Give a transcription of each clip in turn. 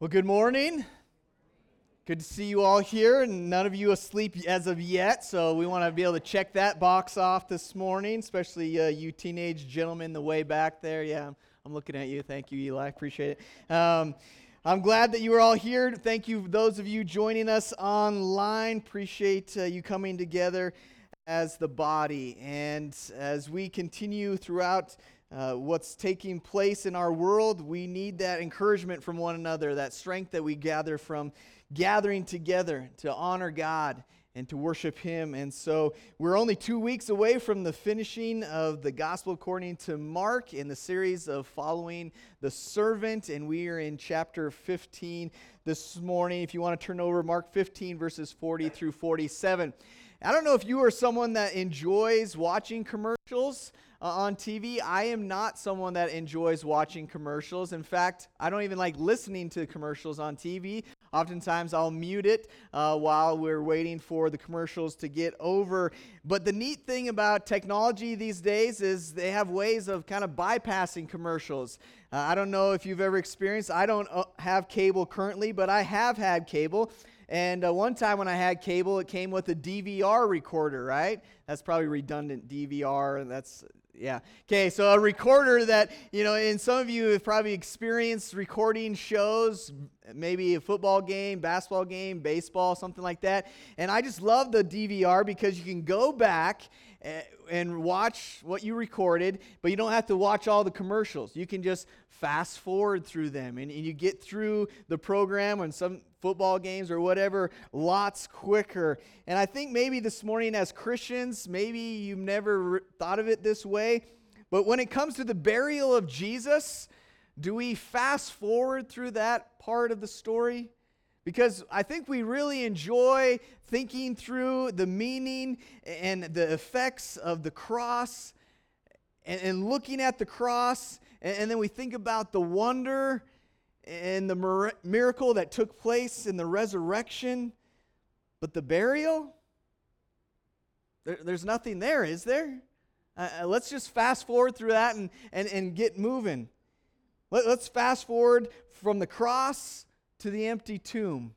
Well, good morning. Good to see you all here, and none of you asleep as of yet. So we want to be able to check that box off this morning, especially uh, you teenage gentlemen the way back there. Yeah, I'm, looking at you. Thank you, Eli. Appreciate it. Um, I'm glad that you are all here. Thank you, those of you joining us online. Appreciate uh, you coming together as the body, and as we continue throughout uh, what's taking place in our world, we need that encouragement from one another, that strength that we gather from gathering together to honor God and to worship Him. And so we're only two weeks away from the finishing of the Gospel according to Mark in the series of following the servant. And we are in chapter 15 this morning. If you want to turn over, Mark 15, verses 40 through 47. I don't know if you are someone that enjoys watching commercials uh, on TV. I am not someone that enjoys watching commercials. In fact, I don't even like listening to commercials on TV. Oftentimes, I'll mute it uh, while we're waiting for the commercials to get over. But the neat thing about technology these days is they have ways of kind of bypassing commercials. Uh, I don't know if you've ever experienced, I don't uh, have cable currently, but I have had cable. And uh, one time when I had cable, it came with a DVR recorder, right? That's probably redundant DVR. And that's yeah. Okay, so a recorder that, you know, and some of you have probably experienced recording shows, maybe a football game, basketball game, baseball, something like that. And I just love the DVR because you can go back and watch what you recorded, but you don't have to watch all the commercials. You can just fast forward through them and, and you get through the program and some football games or whatever lots quicker. And I think maybe this morning, as Christians, maybe you've never thought of it this way, but when it comes to the burial of Jesus, do we fast forward through that part of the story? Because I think we really enjoy thinking through the meaning and the effects of the cross and, and looking at the cross, and, and, then we think about the wonder and the miracle that took place in the resurrection. But the burial, there, there's nothing there, is there? Uh, uh let's just fast forward through that and, and, and get moving. Let, let's fast forward from the cross to the empty tomb.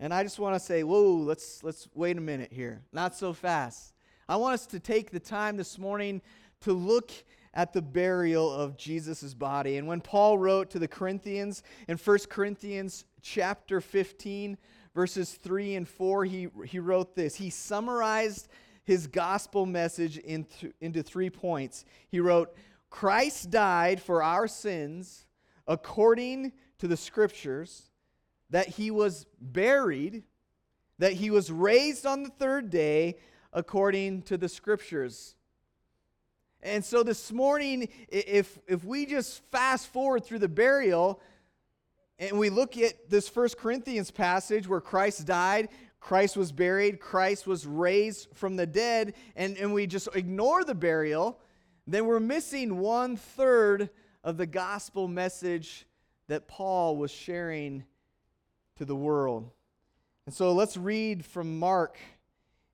And I just want to say, whoa, let's, let's wait a minute here. Not so fast. I want us to take the time this morning to look at the burial of Jesus' body. And when Paul wrote to the Corinthians in 1 Corinthians chapter 15, verses 3 and 4, he, he wrote this. He summarized his gospel message into, into three points. He wrote, Christ died for our sins according to the scriptures, that he was buried, that he was raised on the third day according to the scriptures. And so this morning, if, if we just fast forward through the burial and we look at this First Corinthians passage where Christ died, Christ was buried, Christ was raised from the dead, and, and we just ignore the burial, then we're missing one third of the gospel message that Paul was sharing to the world. And so let's read from Mark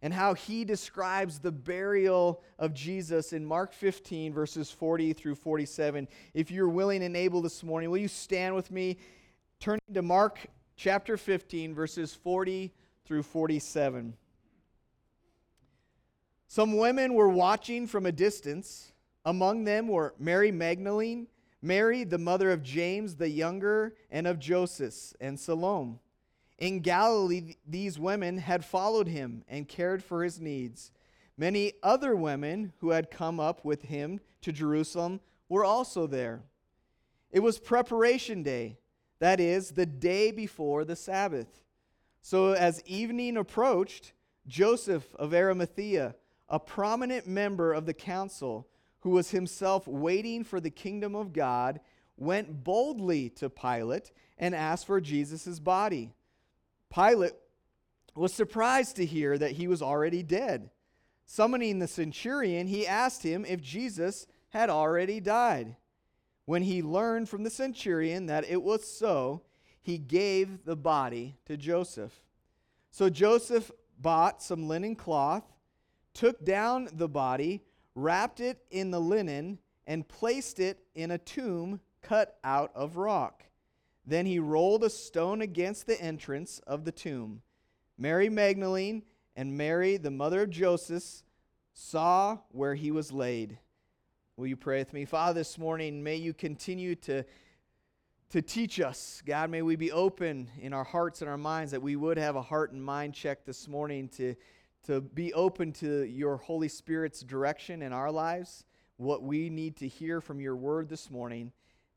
and how he describes the burial of Jesus in Mark 15, verses 40 through 47. If you're willing and able this morning, will you stand with me? Turning to Mark chapter 15, verses 40 through 47. Some women were watching from a distance. Among them were Mary Magdalene Mary, the mother of James the younger, and of Joseph and Salome. In Galilee, these women had followed him and cared for his needs. Many other women who had come up with him to Jerusalem were also there. It was preparation day, that is, the day before the Sabbath. So as evening approached, Joseph of Arimathea, a prominent member of the council, who was himself waiting for the kingdom of God, went boldly to Pilate and asked for Jesus' body. Pilate was surprised to hear that he was already dead. Summoning the centurion, he asked him if Jesus had already died. When he learned from the centurion that it was so, he gave the body to Joseph. So Joseph bought some linen cloth, took down the body, wrapped it in the linen, and placed it in a tomb cut out of rock. Then he rolled a stone against the entrance of the tomb. Mary Magdalene and Mary, the mother of Joseph, saw where he was laid. Will you pray with me? Father, this morning, may you continue to, to teach us. God, may we be open in our hearts and our minds that we would have a heart and mind check this morning to, to be open to your Holy Spirit's direction in our lives, what we need to hear from your word this morning.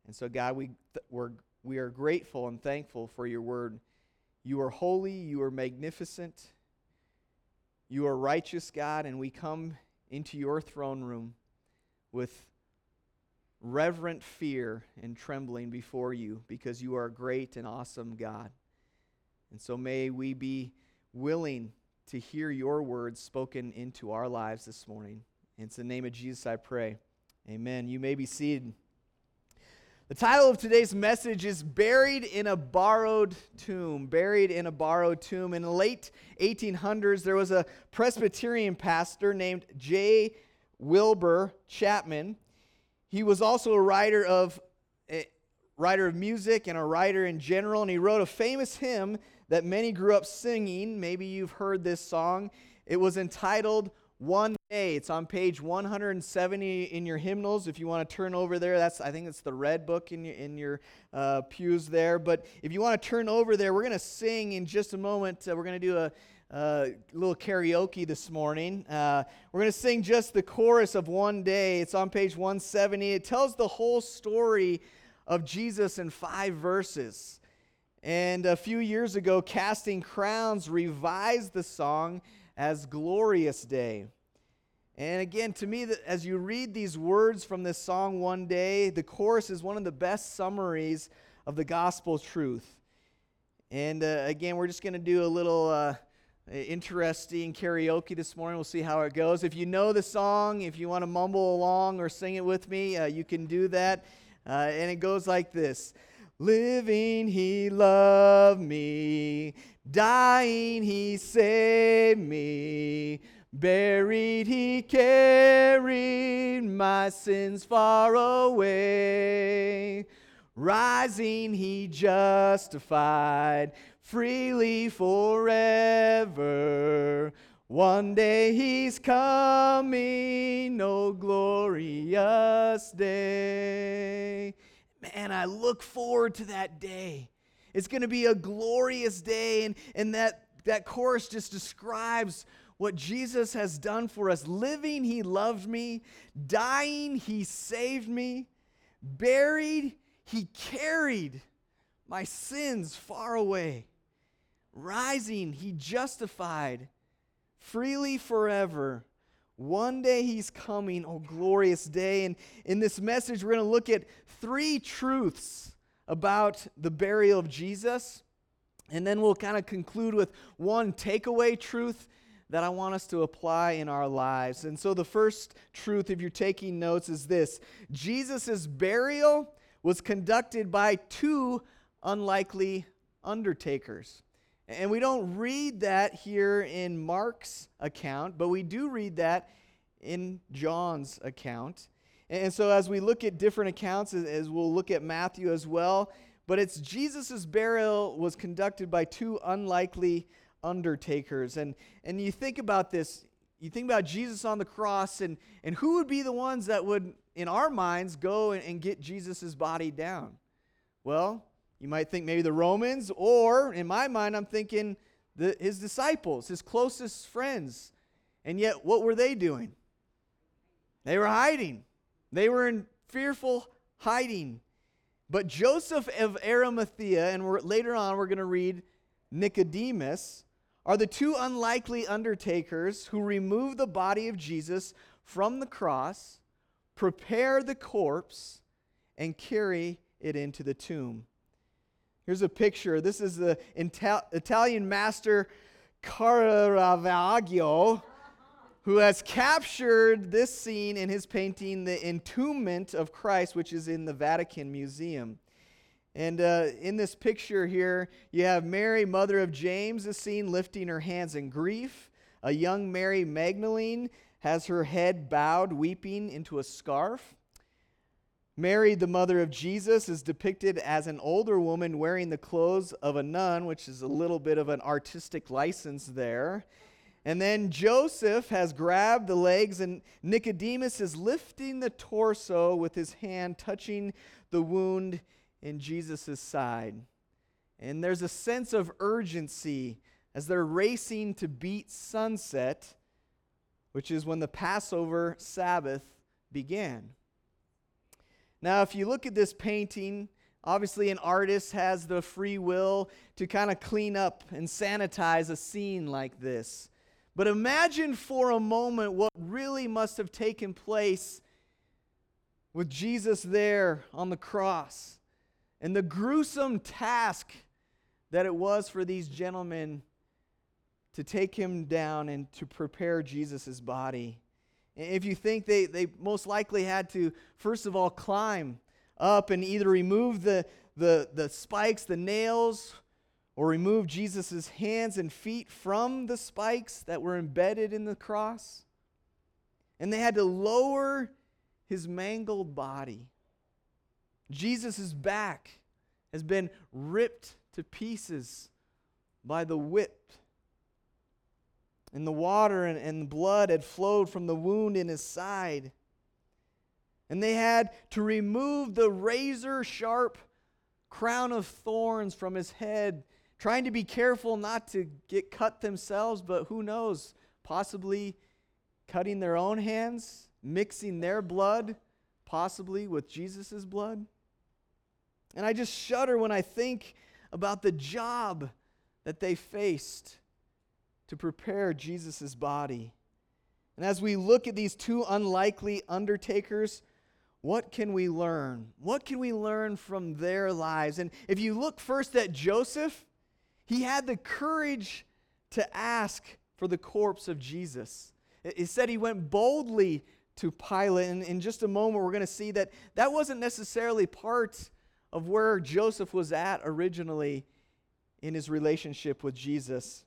And so, God, we, we're we are grateful and thankful for your word. You are holy, you are magnificent, you are righteous, God, and we come into your throne room with reverent fear and trembling before you because you are a great and awesome God. And so may we be willing to hear your words spoken into our lives this morning. In the name of Jesus, I pray. Amen. You may be seated. The title of today's message is Buried in a Borrowed Tomb. Buried in a Borrowed Tomb. In the late 1800s, there was a Presbyterian pastor named J. Wilbur Chapman. He was also a writer of a writer of music and a writer in general, and he wrote a famous hymn that many grew up singing. Maybe you've heard this song. It was entitled one day. It's on page 170 in your hymnals. If you want to turn over there, that's I think it's the red book in your in your uh, pews there. But if you want to turn over there, we're going to sing in just a moment. Uh, we're going to do a, a, little karaoke this morning. Uh, we're going to sing just the chorus of One Day. It's on page 170. It tells the whole story of Jesus in five verses. And a few years ago, Casting Crowns revised the song as glorious day. And again, to me, as you read these words from this song one day, the chorus is one of the best summaries of the gospel truth. And uh, again, we're just going to do a little uh, interesting karaoke this morning. We'll see how it goes. If you know the song, if you want to mumble along or sing it with me, uh, you can do that. Uh, and it goes like this Living, he loved me. Dying, he saved me. Buried, he carried my sins far away. Rising, he justified freely forever. One day he's coming, no glorious day. Man, I look forward to that day. It's going to be a glorious day. And, and that, that chorus just describes what Jesus has done for us. Living, He loved me. Dying, He saved me. Buried, He carried my sins far away. Rising, He justified freely forever. One day he's coming, oh glorious day. And in this message, we're going to look at three truths about the burial of Jesus. And then we'll kind of conclude with one takeaway truth that I want us to apply in our lives. And so the first truth, if you're taking notes, is this Jesus' burial was conducted by two unlikely undertakers. And we don't read that here in Mark's account, but we do read that in John's account. And so, as we look at different accounts, as we'll look at Matthew as well, but it's Jesus' burial was conducted by two unlikely undertakers. And, and you think about this, you think about Jesus on the cross, and, and who would be the ones that would, in our minds, go and, and get Jesus' body down? Well, you might think maybe the Romans, or in my mind, I'm thinking the, his disciples, his closest friends. And yet, what were they doing? They were hiding. They were in fearful hiding. But Joseph of Arimathea, and later on we're going to read Nicodemus, are the two unlikely undertakers who remove the body of Jesus from the cross, prepare the corpse, and carry it into the tomb. Here's a picture. This is the Italian master Caravaggio who has captured this scene in his painting, The Entombment of Christ, which is in the Vatican Museum. And uh, in this picture here, you have Mary, mother of James, is seen lifting her hands in grief. A young Mary Magdalene has her head bowed, weeping into a scarf. Mary, the mother of Jesus, is depicted as an older woman wearing the clothes of a nun, which is a little bit of an artistic license there. And then Joseph has grabbed the legs, and Nicodemus is lifting the torso with his hand, touching the wound in Jesus' side. And there's a sense of urgency as they're racing to beat sunset, which is when the Passover Sabbath began. Now, if you look at this painting, obviously an artist has the free will to kind of clean up and sanitize a scene like this. But imagine for a moment what really must have taken place with Jesus there on the cross and the gruesome task that it was for these gentlemen to take him down and to prepare Jesus' body. If you think they, they most likely had to, first of all, climb up and either remove the, the, the spikes, the nails, or remove Jesus' hands and feet from the spikes that were embedded in the cross. And they had to lower his mangled body. Jesus' back has been ripped to pieces by the whip and the water and, and blood had flowed from the wound in his side. And they had to remove the razor sharp crown of thorns from his head, trying to be careful not to get cut themselves, but who knows, possibly cutting their own hands, mixing their blood, possibly with Jesus' blood. And I just shudder when I think about the job that they faced to prepare Jesus' body. And as we look at these two unlikely undertakers, what can we learn? What can we learn from their lives? And if you look first at Joseph, he had the courage to ask for the corpse of Jesus. It said he went boldly to Pilate. And in just a moment, we're going to see that that wasn't necessarily part of where Joseph was at originally in his relationship with Jesus.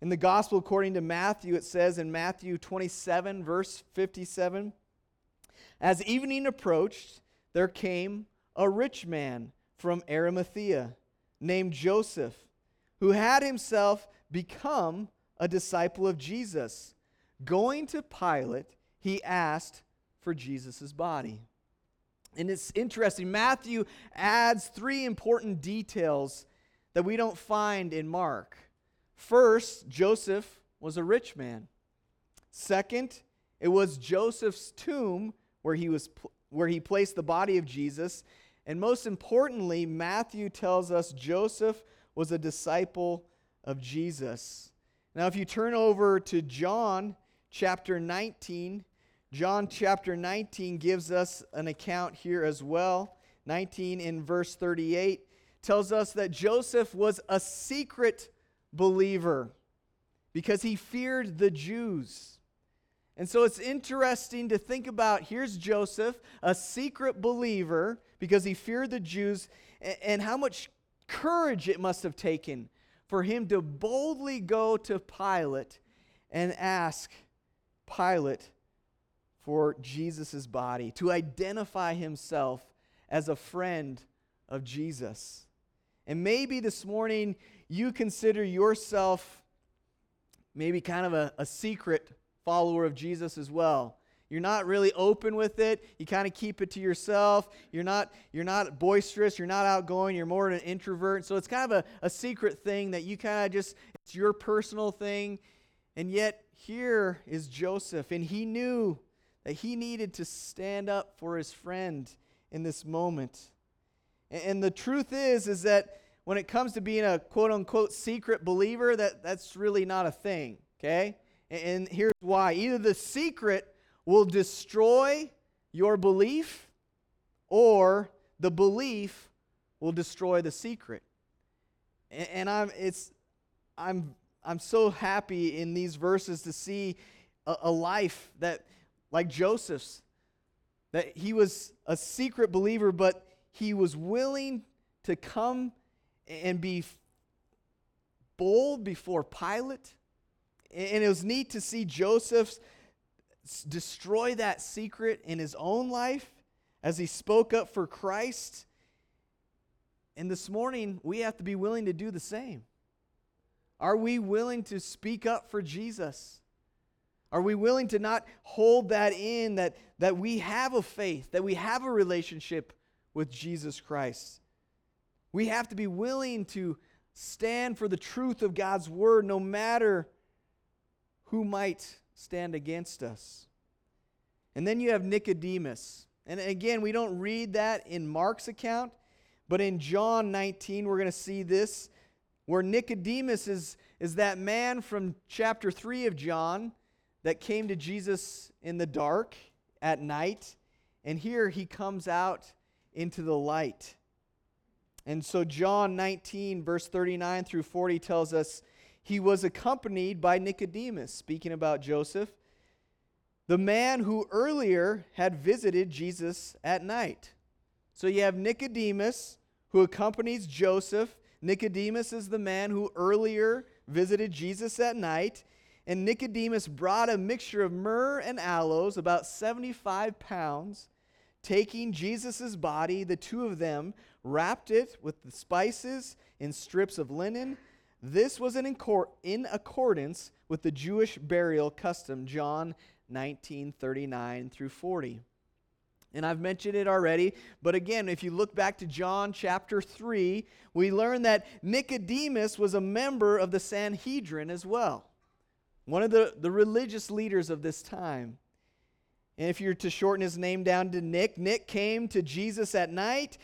In the gospel according to Matthew, it says in Matthew 27, verse 57 As evening approached, there came a rich man from Arimathea named Joseph, who had himself become a disciple of Jesus. Going to Pilate, he asked for Jesus' body. And it's interesting. Matthew adds three important details that we don't find in Mark. First, Joseph was a rich man. Second, it was Joseph's tomb where he was where he placed the body of Jesus. And most importantly, Matthew tells us Joseph was a disciple of Jesus. Now, if you turn over to John chapter 19, John chapter 19 gives us an account here as well. 19 in verse 38 tells us that Joseph was a secret believer because he feared the Jews. And so it's interesting to think about here's Joseph, a secret believer because he feared the Jews, and how much courage it must have taken for him to boldly go to Pilate and ask Pilate for Jesus' body, to identify himself as a friend of Jesus. And maybe this morning you consider yourself maybe kind of a, a secret follower of Jesus as well. You're not really open with it. You kind of keep it to yourself. You're not, you're not boisterous. You're not outgoing. You're more of an introvert. So it's kind of a, a secret thing that you kind of just, it's your personal thing. And yet, here is Joseph, and he knew that he needed to stand up for his friend in this moment. And, and the truth is, is that when it comes to being a quote unquote secret believer, that, that's really not a thing, okay? And, and here's why either the secret will destroy your belief, or the belief will destroy the secret. And, and I'm, it's, I'm, I'm so happy in these verses to see a, a life that, like Joseph's, that he was a secret believer, but he was willing to come and be bold before Pilate. And it was neat to see Joseph destroy that secret in his own life as he spoke up for Christ. And this morning, we have to be willing to do the same. Are we willing to speak up for Jesus? Are we willing to not hold that in that, that we have a faith, that we have a relationship with Jesus Christ? We have to be willing to stand for the truth of God's word no matter who might stand against us. And then you have Nicodemus. And again, we don't read that in Mark's account, but in John 19, we're going to see this where Nicodemus is, is that man from chapter 3 of John that came to Jesus in the dark at night. And here he comes out into the light. And so, John 19, verse 39 through 40 tells us he was accompanied by Nicodemus, speaking about Joseph, the man who earlier had visited Jesus at night. So, you have Nicodemus who accompanies Joseph. Nicodemus is the man who earlier visited Jesus at night. And Nicodemus brought a mixture of myrrh and aloes, about 75 pounds. Taking Jesus' body, the two of them wrapped it with the spices in strips of linen. This was in, in accordance with the Jewish burial custom, John 19 39 through 40. And I've mentioned it already, but again, if you look back to John chapter 3, we learn that Nicodemus was a member of the Sanhedrin as well, one of the, the religious leaders of this time. And if you're to shorten his name down to Nick, Nick came to Jesus at night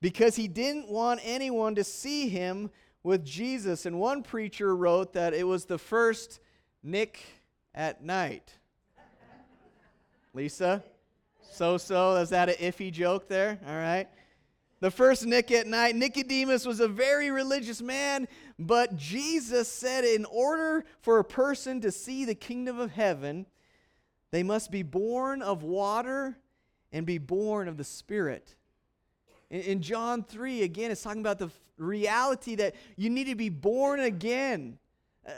because he didn't want anyone to see him with Jesus. And one preacher wrote that it was the first Nick at night. Lisa? So so? Is that an iffy joke there? All right. The first Nick at night. Nicodemus was a very religious man, but Jesus said in order for a person to see the kingdom of heaven, they must be born of water and be born of the Spirit. In, in John 3, again, it's talking about the reality that you need to be born again.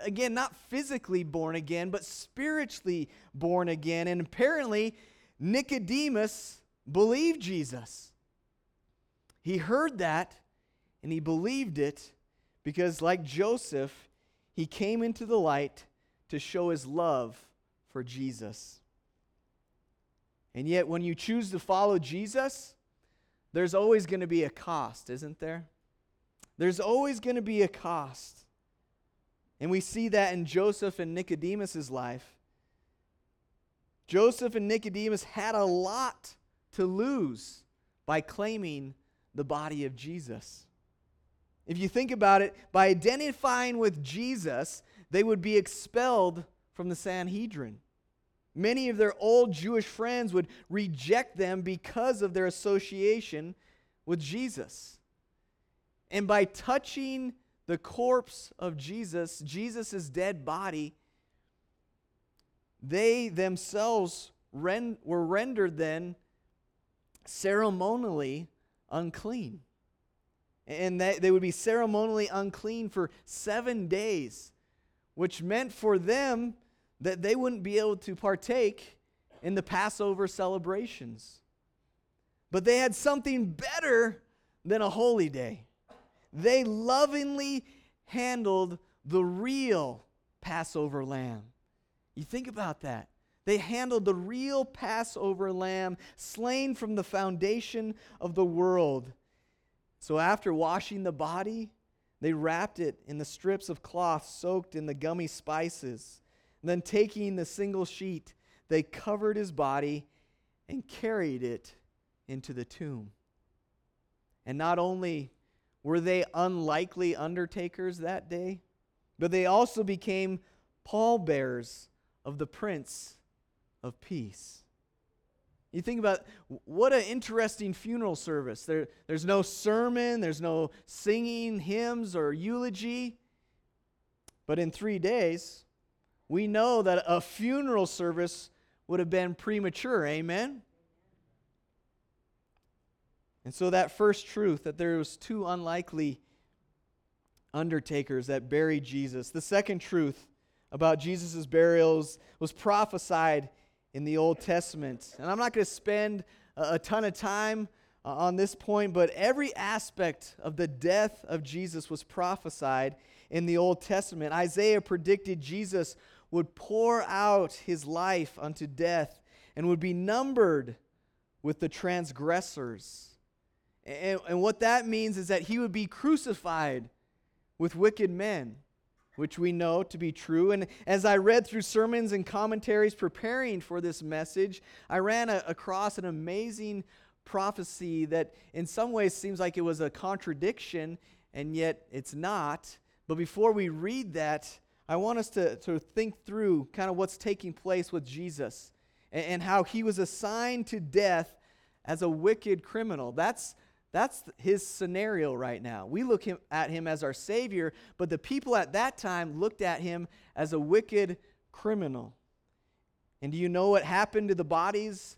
Again, not physically born again, but spiritually born again. And apparently, Nicodemus believed Jesus. He heard that and he believed it because, like Joseph, he came into the light to show his love for Jesus. And yet, when you choose to follow Jesus, there's always going to be a cost, isn't there? There's always going to be a cost. And we see that in Joseph and Nicodemus' life. Joseph and Nicodemus had a lot to lose by claiming the body of Jesus. If you think about it, by identifying with Jesus, they would be expelled from the Sanhedrin. Many of their old Jewish friends would reject them because of their association with Jesus. And by touching the corpse of Jesus, Jesus' dead body, they themselves were rendered then ceremonially unclean. And they would be ceremonially unclean for seven days, which meant for them that they wouldn't be able to partake in the Passover celebrations. But they had something better than a holy day. They lovingly handled the real Passover lamb. You think about that. They handled the real Passover lamb slain from the foundation of the world. So after washing the body, they wrapped it in the strips of cloth soaked in the gummy spices. Then, taking the single sheet, they covered his body and carried it into the tomb. And not only were they unlikely undertakers that day, but they also became pallbearers of the Prince of Peace. You think about what an interesting funeral service. There, there's no sermon, there's no singing hymns or eulogy. But in three days, we know that a funeral service would have been premature. Amen? And so that first truth that there was two unlikely undertakers that buried Jesus. The second truth about Jesus' burials was prophesied in the Old Testament. And I'm not going to spend a ton of time uh, on this point, but every aspect of the death of Jesus was prophesied in the Old Testament. Isaiah predicted Jesus would pour out his life unto death and would be numbered with the transgressors. And, and what that means is that he would be crucified with wicked men, which we know to be true. And as I read through sermons and commentaries preparing for this message, I ran a, across an amazing prophecy that in some ways seems like it was a contradiction, and yet it's not. But before we read that, I want us to, to think through kind of what's taking place with Jesus and, and how he was assigned to death as a wicked criminal. That's, that's his scenario right now. We look him, at him as our Savior, but the people at that time looked at him as a wicked criminal. And do you know what happened to the bodies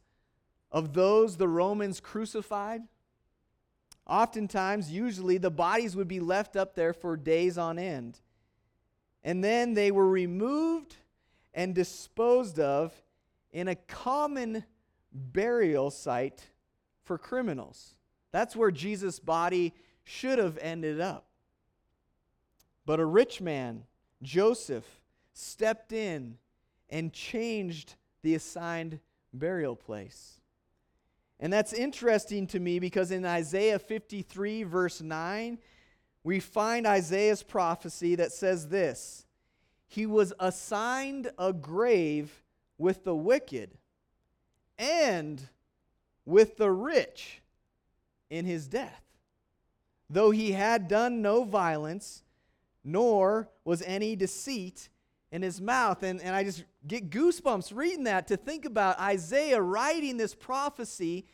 of those the Romans crucified? Oftentimes, usually, the bodies would be left up there for days on end. And then they were removed and disposed of in a common burial site for criminals. That's where Jesus' body should have ended up. But a rich man, Joseph, stepped in and changed the assigned burial place. And that's interesting to me because in Isaiah 53, verse 9, we find Isaiah's prophecy that says this He was assigned a grave with the wicked and with the rich in his death. Though he had done no violence, nor was any deceit in his mouth. And, and I just get goosebumps reading that to think about Isaiah writing this prophecy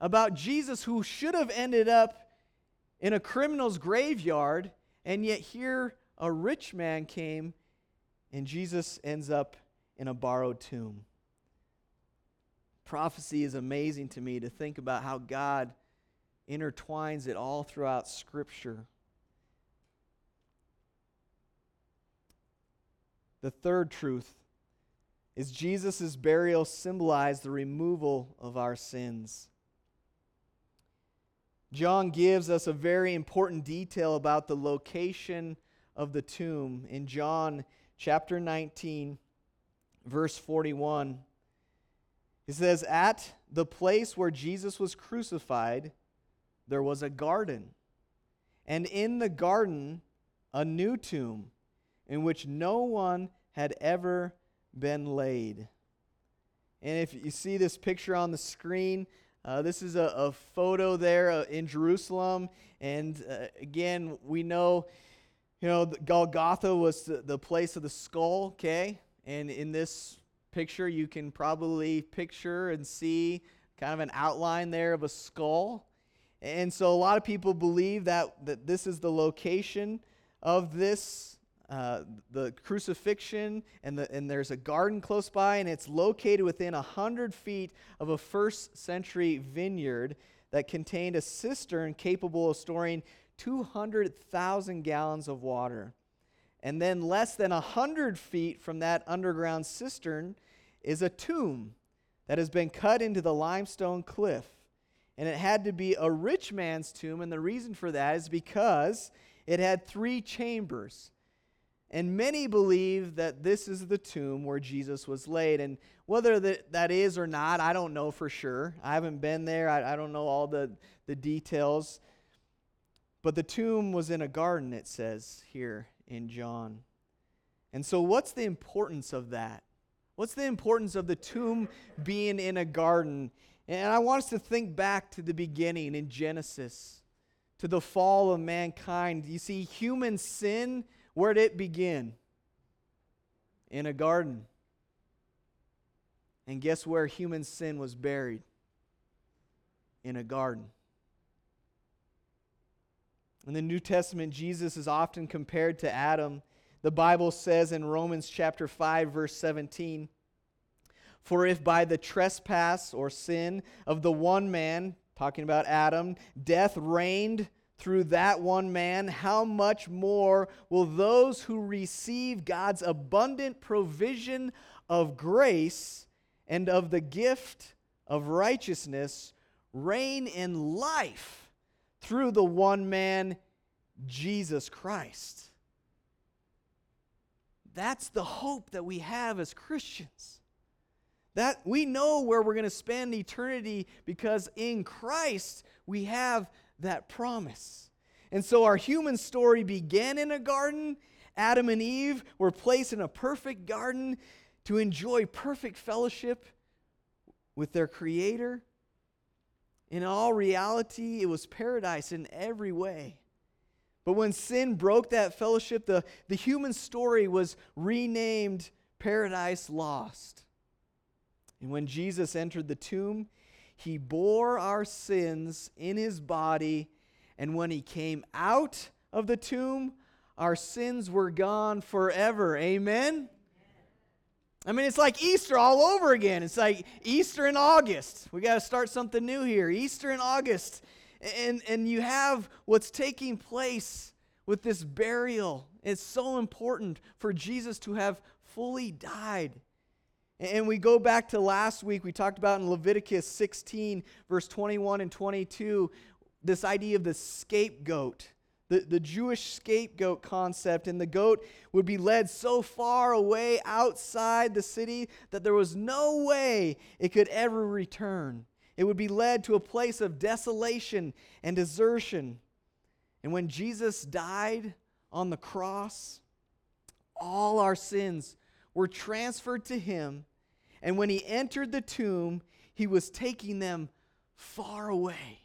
about Jesus who should have ended up in a criminal's graveyard, and yet here a rich man came, and Jesus ends up in a borrowed tomb. Prophecy is amazing to me to think about how God intertwines it all throughout Scripture. The third truth is Jesus' burial symbolized the removal of our sins. John gives us a very important detail about the location of the tomb in John chapter 19, verse 41. He says, At the place where Jesus was crucified, there was a garden. And in the garden, a new tomb in which no one had ever been laid. And if you see this picture on the screen, uh, this is a, a photo there uh, in Jerusalem. And uh, again, we know, you know, Golgotha was the, the place of the skull, okay? And in this picture, you can probably picture and see kind of an outline there of a skull. And so a lot of people believe that, that this is the location of this uh, the crucifixion, and, the, and there's a garden close by, and it's located within 100 feet of a first century vineyard that contained a cistern capable of storing 200,000 gallons of water. And then, less than 100 feet from that underground cistern is a tomb that has been cut into the limestone cliff. And it had to be a rich man's tomb, and the reason for that is because it had three chambers. And many believe that this is the tomb where Jesus was laid. And whether that, that is or not, I don't know for sure. I haven't been there, I, I don't know all the, the details. But the tomb was in a garden, it says here in John. And so, what's the importance of that? What's the importance of the tomb being in a garden? And I want us to think back to the beginning in Genesis, to the fall of mankind. You see, human sin Where'd it begin? In a garden. And guess where human sin was buried? In a garden. In the New Testament, Jesus is often compared to Adam. The Bible says in Romans chapter 5 verse 17, "For if by the trespass or sin of the one man, talking about Adam, death reigned through that one man, how much more will those who receive God's abundant provision of grace and of the gift of righteousness reign in life through the one man, Jesus Christ. That's the hope that we have as Christians. That we know where we're going to spend eternity because in Christ we have that promise. And so our human story began in a garden. Adam and Eve were placed in a perfect garden to enjoy perfect fellowship with their Creator. In all reality, it was paradise in every way. But when sin broke that fellowship, the, the human story was renamed Paradise Lost. And when Jesus entered the tomb, he bore our sins in his body. And when he came out of the tomb, our sins were gone forever. Amen? I mean, it's like Easter all over again. It's like Easter in August. We got to start something new here. Easter in August. And, and you have what's taking place with this burial. It's so important for Jesus to have fully died. And we go back to last week, we talked about in Leviticus 16, verse 21 and 22, this idea of the scapegoat the, the Jewish scapegoat concept, and the goat would be led so far away outside the city that there was no way it could ever return. It would be led to a place of desolation and desertion. And when Jesus died on the cross, all our sins were transferred to him. And when he entered the tomb, he was taking them far away.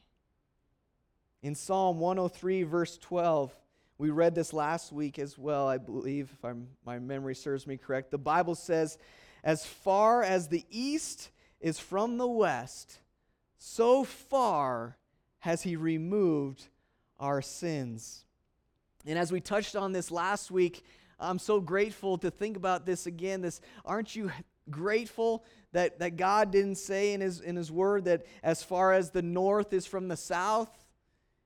In Psalm 103, verse 12, we read this last week as well, I believe, if I'm, my memory serves me correct. The Bible says, As far as the east is from the west, so far has he removed our sins. And as we touched on this last week, I'm so grateful to think about this again. This aren't you grateful that, that God didn't say in his, in his word that as far as the north is from the south,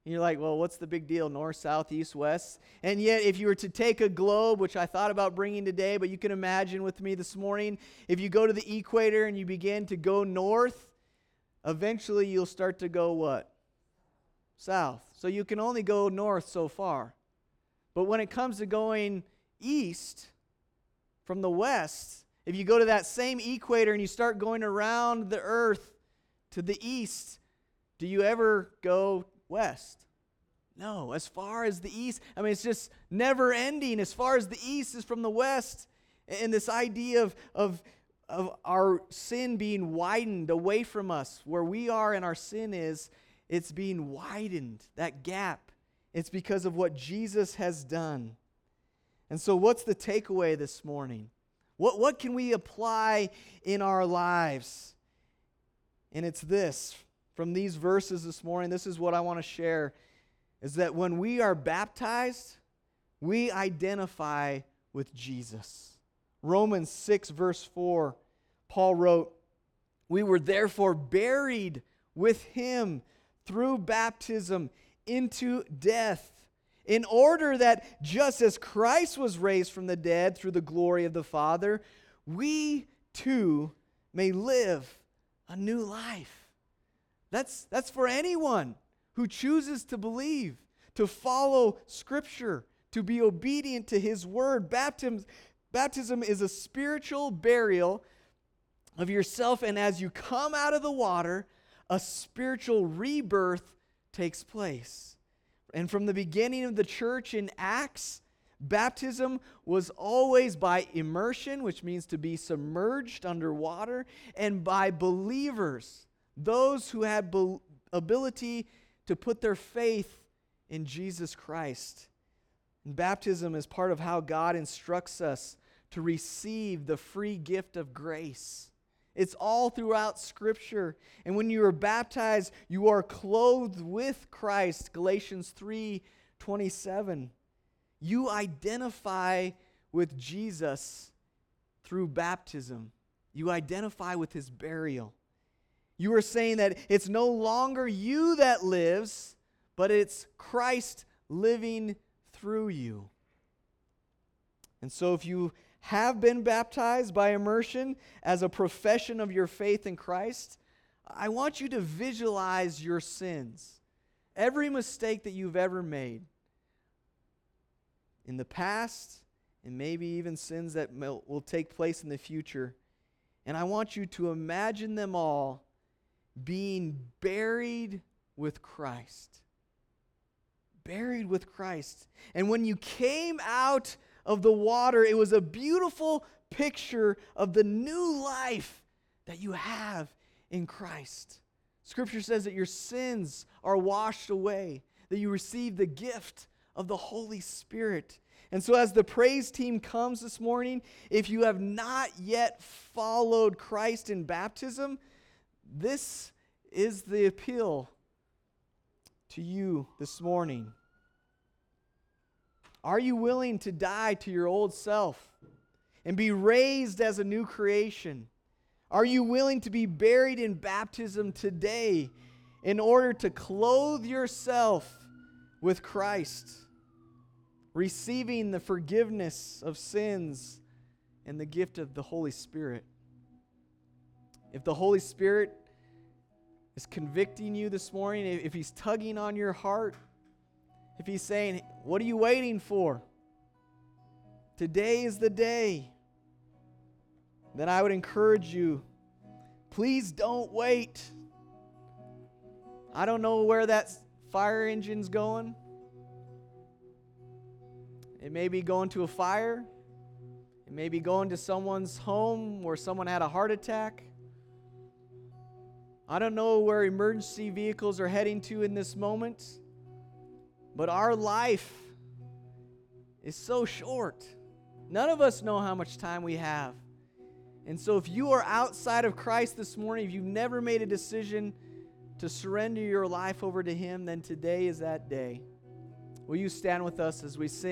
and you're like, well, what's the big deal? North, south, east, west? And yet, if you were to take a globe, which I thought about bringing today, but you can imagine with me this morning, if you go to the equator and you begin to go north, eventually you'll start to go what? South. So you can only go north so far. But when it comes to going east from the west, if you go to that same equator and you start going around the earth to the east, do you ever go west. No, as far as the east, I mean, it's just never ending. As far as the east is from the west. And this idea of, of, of our sin being widened away from us, where we are and our sin is, it's being widened, that gap. It's because of what Jesus has done. And so, what's the takeaway this morning? What, what can we apply in our lives? And it's this from these verses this morning, this is what I want to share is that when we are baptized, we identify with Jesus. Romans 6, verse 4, Paul wrote, We were therefore buried with him through baptism into death, in order that just as Christ was raised from the dead through the glory of the Father, we too may live a new life. That's, that's for anyone who chooses to believe, to follow Scripture, to be obedient to His Word. Baptism, baptism is a spiritual burial of yourself, and as you come out of the water, a spiritual rebirth takes place. And from the beginning of the church in Acts, baptism was always by immersion, which means to be submerged underwater, and by believers those who had be- ability to put their faith in Jesus Christ. And baptism is part of how God instructs us to receive the free gift of grace. It's all throughout Scripture. And when you are baptized, you are clothed with Christ. Galatians 3 27. You identify with Jesus through baptism, you identify with his burial. You are saying that it's no longer you that lives, but it's Christ living through you. And so, if you have been baptized by immersion as a profession of your faith in Christ, I want you to visualize your sins, every mistake that you've ever made in the past, and maybe even sins that will take place in the future. And I want you to imagine them all being buried with Christ. Buried with Christ. And when you came out of the water, it was a beautiful picture of the new life that you have in Christ. Scripture says that your sins are washed away, that you receive the gift of the Holy Spirit. And so, as the praise team comes this morning, if you have not yet followed Christ in baptism, this is the appeal to you this morning. Are you willing to die to your old self and be raised as a new creation? Are you willing to be buried in baptism today in order to clothe yourself with Christ, receiving the forgiveness of sins and the gift of the Holy Spirit? If the Holy Spirit is convicting you this morning, if He's tugging on your heart, if He's saying, What are you waiting for? Today is the day then I would encourage you please don't wait. I don't know where that fire engine's going. It may be going to a fire. It may be going to someone's home where someone had a heart attack. I don't know where emergency vehicles are heading to in this moment, but our life is so short. None of us know how much time we have. And so, if you are outside of Christ this morning, if you've never made a decision to surrender your life over to Him, then today is that day. Will you stand with us as we sing?